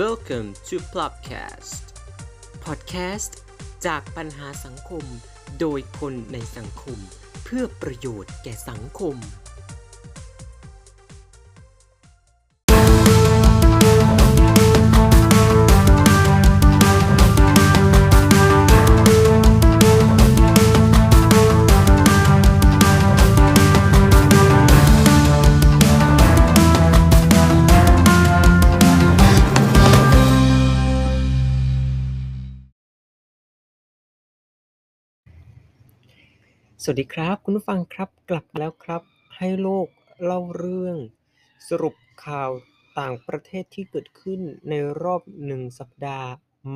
Welcome to Plopcast Podcast จากปัญหาสังคม โดยคนในสังคม เพื่อประโยชน์แก่สังคม สวัสดีครับ คุณผู้ฟังครับกลับมาแล้วครับ ให้โลกเล่าเรื่อง สรุปข่าวต่างประเทศที่เกิดขึ้นในรอบหนึ่งสัปดาห์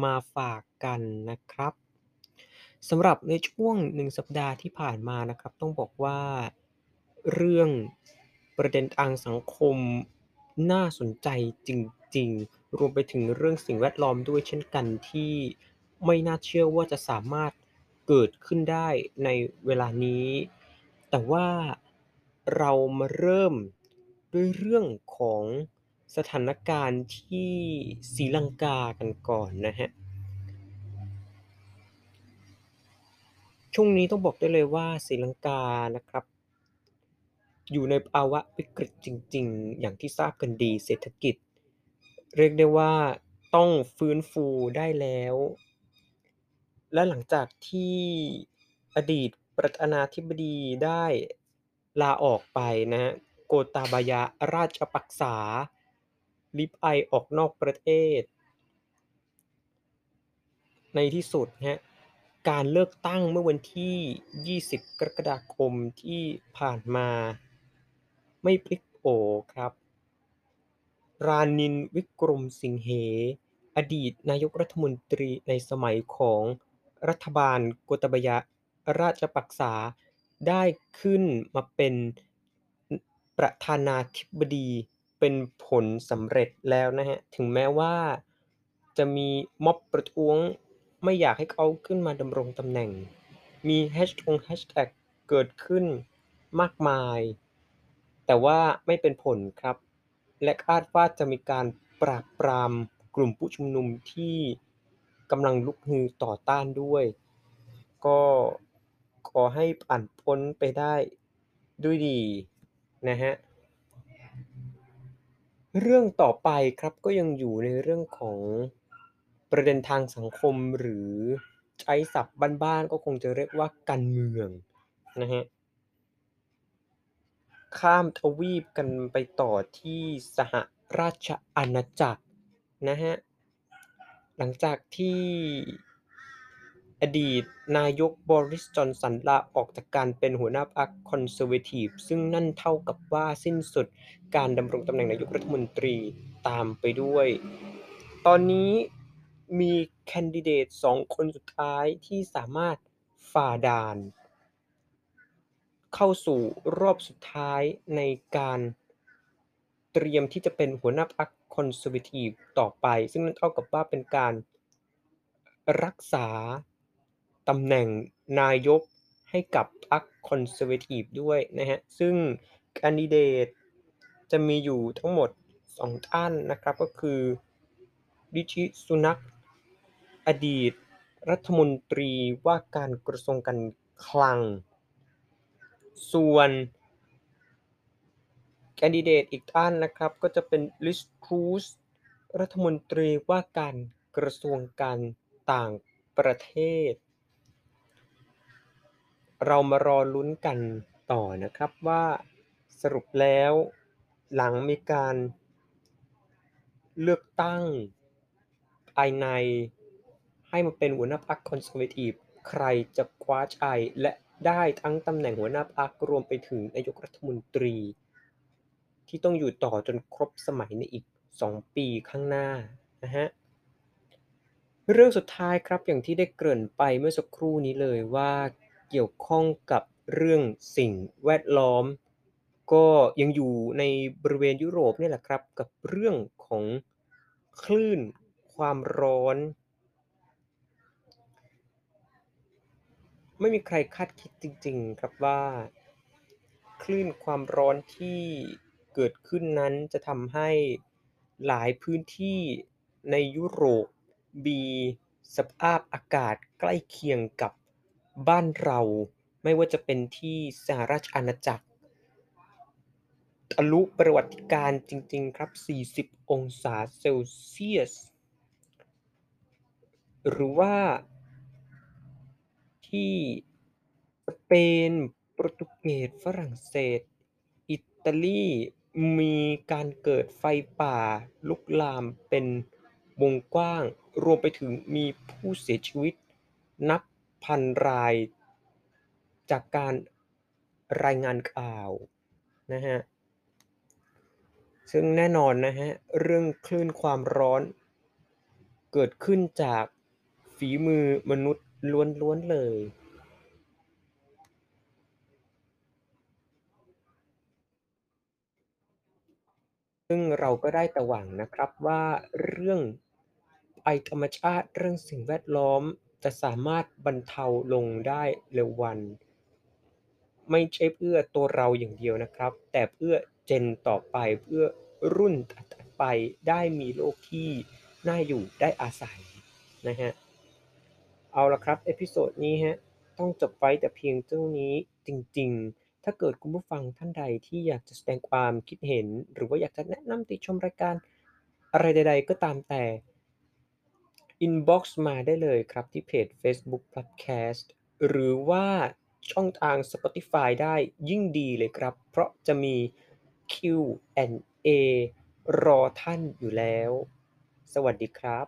มาฝากกันนะครับสำหรับในช่วงหนึ่งสัปดาห์ที่ผ่านมานะครับ ต้องบอกว่าเรื่องประเด็นทางสังคมน่าสนใจจริง ๆ รวมไปถึงเรื่องสิ่งแวดล้อมด้วยเช่นกันที่ไม่น่าเชื่อว่าจะสามารถ เกิดขึ้นได้ในเวลานี้ แต่ว่าเรามาเริ่มด้วยเรื่องของสถานการณ์ที่ศรีลังกากันก่อนนะฮะ ช่วงนี้ต้องบอกได้เลยว่าศรีลังกานะครับ อยู่ในภาวะวิกฤตจริง ๆ อย่างที่ทราบกันดีเศรษฐกิจ เรียกได้ว่าต้องฟื้นฟูได้แล้ว และหลังจากที่อดีตประธานาธิบดีได้ลาออกไปนะฮะ โกตาบายะราชปักษา ลิบไอออกนอกประเทศ ในที่สุดฮะ การเลือกตั้งเมื่อวันที่ 20 กรกฎาคมที่ผ่านมา ไม่พลิกโผครับ รานินวิกรมสิงเห อดีตนายกรัฐมนตรีในสมัยของ รัฐบาลโกตบยะราชปักษาได้ขึ้นมาเป็นประธานาธิบดีเป็นผลสำเร็จแล้วนะฮะ ถึงแม้ว่าจะมีม็อบประท้วงไม่อยากให้เขาขึ้นมาดำรงตำแหน่ง มีแฮชทงแฮชแท็กเกิดขึ้นมากมาย แต่ว่าไม่เป็นผลครับ และคาดว่าจะมีการปราบปรามกลุ่มผู้ชุมนุมที่ กำลังลุกฮือต่อต้านด้วย ก็ขอให้ผ่านพ้นไปได้ด้วยดีนะฮะเรื่องต่อไปครับก็ยังอยู่ในเรื่องของประเด็นทางสังคมหรือใช้ศัพท์บ้านๆก็คงจะเรียกว่าการเมืองนะฮะข้ามทวีปกันไปต่อที่สหราชอาณาจักรนะฮะ หลังจากที่อดีตนายกบริส จอนสัน ลาออกจากการเป็นหัวหน้าพรรคคอนเซอร์เวทีฟ ซึ่งนั่นเท่ากับว่าสิ้นสุดการดำรงตำแหน่งนายกรัฐมนตรีตามไปด้วย ตอนนี้มีแคนดิเดตสองคนสุดท้ายที่สามารถฝ่าด่าน เข้าสู่รอบสุดท้ายในการเตรียมที่จะเป็นหัวหน้าพรรค คอนเซอร์เวทีฟต่อไป ซึ่งนั่นเท่ากับว่าเป็นการรักษาตำแหน่งนายกให้กับพรรคคอนเซอร์เวทีฟด้วยนะฮะ ซึ่งแคนดิเดตจะมีอยู่ทั้งหมด 2 ท่านนะครับ ก็คือดิชิสุนักอดีต รัฐมนตรีว่าการกระทรวงการคลัง ส่วน แคนดิเดตอีกท่านนะครับ ก็จะเป็นลิสครูสรัฐมนตรีว่าการกระทรวงการต่างประเทศ เรามารอลุ้นกันต่อนะครับว่าสรุปแล้วหลังมีการเลือกตั้งภายในให้มาเป็นหัวหน้าพรรคคอนเซอร์เวทีฟใครจะคว้าชัยและได้ทั้งตำแหน่งหัวหน้าพรรครวมไปถึงนายกรัฐมนตรี ที่ต้องอยู่ต่อจนครบสมัยในอีก 2 ปีข้างหน้านะฮะเรื่องสุดท้ายครับอย่างที่ได้เกริ่นไปเมื่อสักครู่นี้เลยว่าเกี่ยวข้องกับเรื่องสิ่งแวดล้อม ก็ยังอยู่ในบริเวณยุโรปนี่แหละครับกับเรื่องของคลื่นความร้อน ไม่มีใครคาดคิดจริงๆครับว่า คลื่นความร้อนที่ เกิดขึ้นนั้นจะทำให้หลายพื้นที่ในยุโรปมีสภาพอากาศใกล้เคียงกับบ้านเรา ไม่ว่าจะเป็นที่สหราชอาณาจักรทะลุประวัติการจริง ๆ ครับ 40 องศาเซลเซียส หรือว่าที่สเปนโปรตุเกสฝรั่งเศส อิตาลี มีการเกิดไฟป่าลุกลามเป็นวงกว้าง รวมไปถึงมีผู้เสียชีวิต นับพันราย จากการรายงานข่าวนะครับซึ่งแน่นอนนะครับเรื่องคลื่นความร้อน เกิดขึ้นจากฝีมือมนุษย์ล้วนๆเลย ซึ่งเราก็ได้แต่หวังนะครับว่าเรื่องภัยธรรมชาติเรื่องสิ่งแวดล้อมจะสามารถบรรเทาลงได้เร็ววัน ไม่ใช่เพื่อตัวเราอย่างเดียวนะครับ แต่เพื่อ Gen ต่อไปเพื่อรุ่นถัดๆไปได้มีโลกที่น่าอยู่ได้อาศัยนะครับเอาละครับ episode นี้ครับต้องจบไว้แต่เพียงเท่านี้จริง ๆ ถ้าเกิดคุณผู้ฟังท่านใดที่อยากจะแสดงความคิดเห็น หรือว่าอยากจะแนะนำติชมรายการอะไรใด ๆ ก็ตามแต่ inbox มาได้เลยครับที่เพจเฟซบุ๊กพอดแคสต์หรือว่าช่องทาง Spotify ได้ยิ่งดีเลยครับ เพราะจะมี Q&A รอท่านอยู่แล้ว สวัสดีครับ